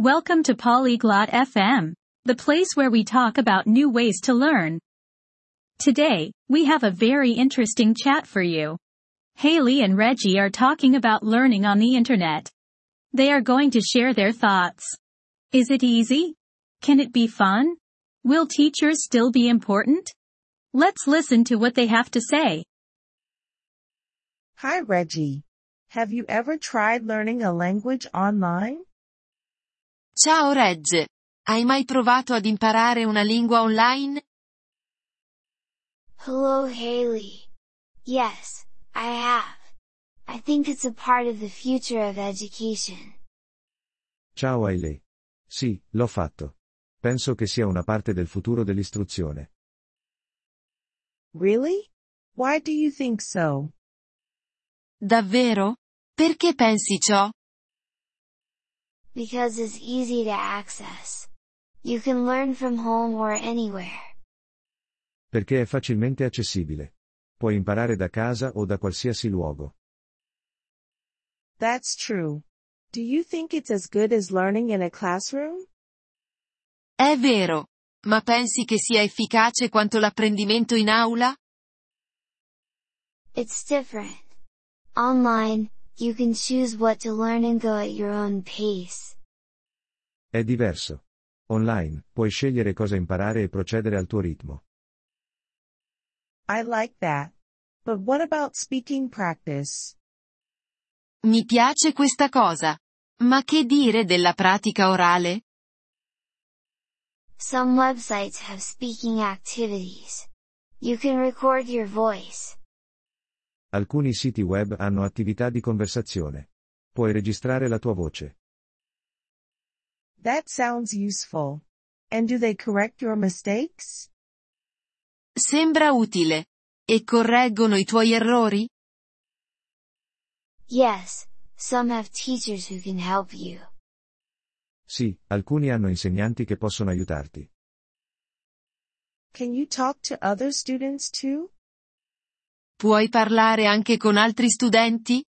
Welcome to Polyglot FM, the place where we talk about new ways to learn. Today, we have a very interesting chat for you. Haley and Reggie are talking about learning on the internet. They are going to share their thoughts. Is it easy? Can it be fun? Will teachers still be important? Let's listen to what they have to say. Hi Reggie. Have you ever tried learning a language online? Ciao Reg. Hai mai provato ad imparare una lingua online? Hello Haley. Yes, I have. I think it's a part of the future of education. Ciao Hailey. Sì, l'ho fatto. Penso che sia una parte del futuro dell'istruzione. Really? Why do you think so? Davvero? Perché pensi ciò? Because it's easy to access. You can learn from home or anywhere. Perché è facilmente accessibile. Puoi imparare da casa o da qualsiasi luogo. That's true. Do you think it's as good as learning in a classroom? È vero. Ma pensi che sia efficace quanto l'apprendimento in aula? It's different. Online, you can choose what to learn and go at your own pace. È diverso. Online, puoi scegliere cosa imparare e procedere al tuo ritmo. I like that. But what about speaking practice? Mi piace questa cosa. Ma che dire della pratica orale? Some websites have speaking activities. You can record your voice. Alcuni siti web hanno attività di conversazione. Puoi registrare la tua voce. That sounds useful. And do they correct your mistakes? Sembra utile. E correggono i tuoi errori? Yes, some have teachers who can help you. Sì, alcuni hanno insegnanti che possono aiutarti. Can you talk to other students too? Puoi parlare anche con altri studenti?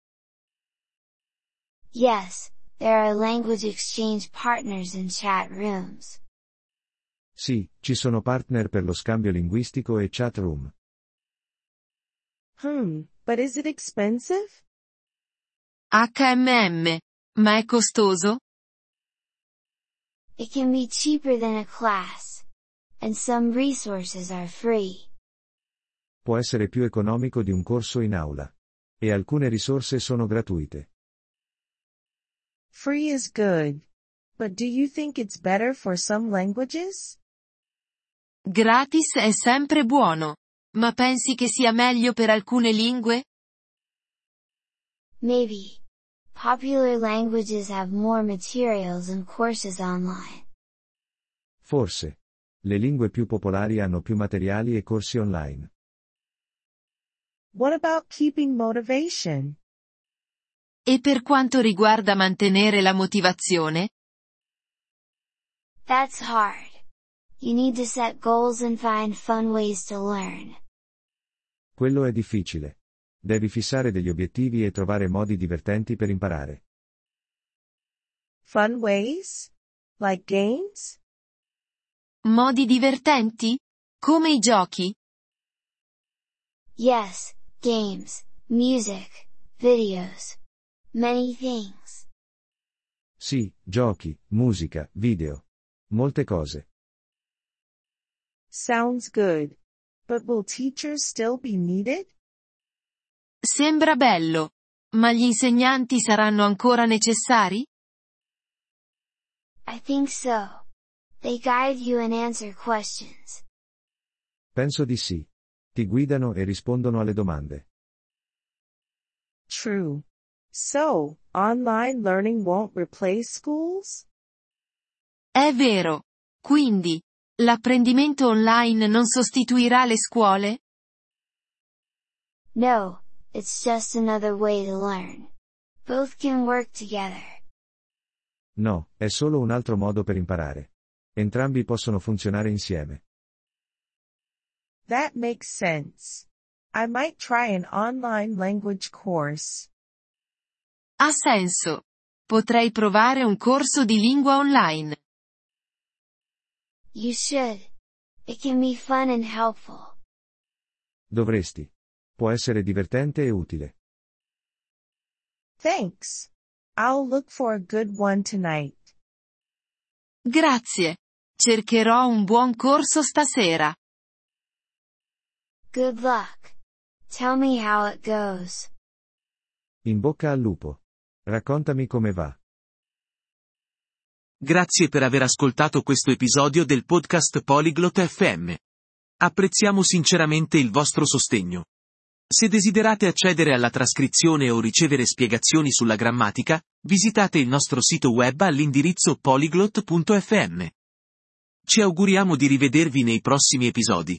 Yes, there are language exchange partners in chat rooms. Sì, ci sono partner per lo scambio linguistico e chat room. Hmm, but is it expensive? HMM. Ma è costoso? It can be cheaper than a class. And some resources are free. Può essere più economico di un corso in aula. E alcune risorse sono gratuite. Free is good. But do you think it's better for some languages? Gratis è sempre buono. Ma pensi che sia meglio per alcune lingue? Maybe. Popular languages have more materials and courses online. Forse. Le lingue più popolari hanno più materiali e corsi online. What about keeping motivation? E per quanto riguarda mantenere la motivazione? That's hard. You need to set goals and find fun ways to learn. Quello è difficile. Devi fissare degli obiettivi e trovare modi divertenti per imparare. Fun ways? Like games? Modi divertenti? Come i giochi? Yes, games, music, videos. Many things. Sì, giochi, musica, video. Molte cose. Sounds good. But will teachers still be needed? Sembra bello. Ma gli insegnanti saranno ancora necessari? I think so. They guide you and answer questions. Penso di sì. Ti guidano e rispondono alle domande. True. So, online learning won't replace schools? È vero. Quindi, l'apprendimento online non sostituirà le scuole? No, it's just another way to learn. Both can work together. No, è solo un altro modo per imparare. Entrambi possono funzionare insieme. That makes sense. I might try an online language course. Ha senso. Potrei provare un corso di lingua online. You should. It can be fun and helpful. Dovresti. Può essere divertente e utile. Thanks. I'll look for a good one tonight. Grazie. Cercherò un buon corso stasera. Good luck. Tell me how it goes. In bocca al lupo. Raccontami come va. Grazie per aver ascoltato questo episodio del podcast Polyglot FM. Apprezziamo sinceramente il vostro sostegno. Se desiderate accedere alla trascrizione o ricevere spiegazioni sulla grammatica, visitate il nostro sito web all'indirizzo polyglot.fm. Ci auguriamo di rivedervi nei prossimi episodi.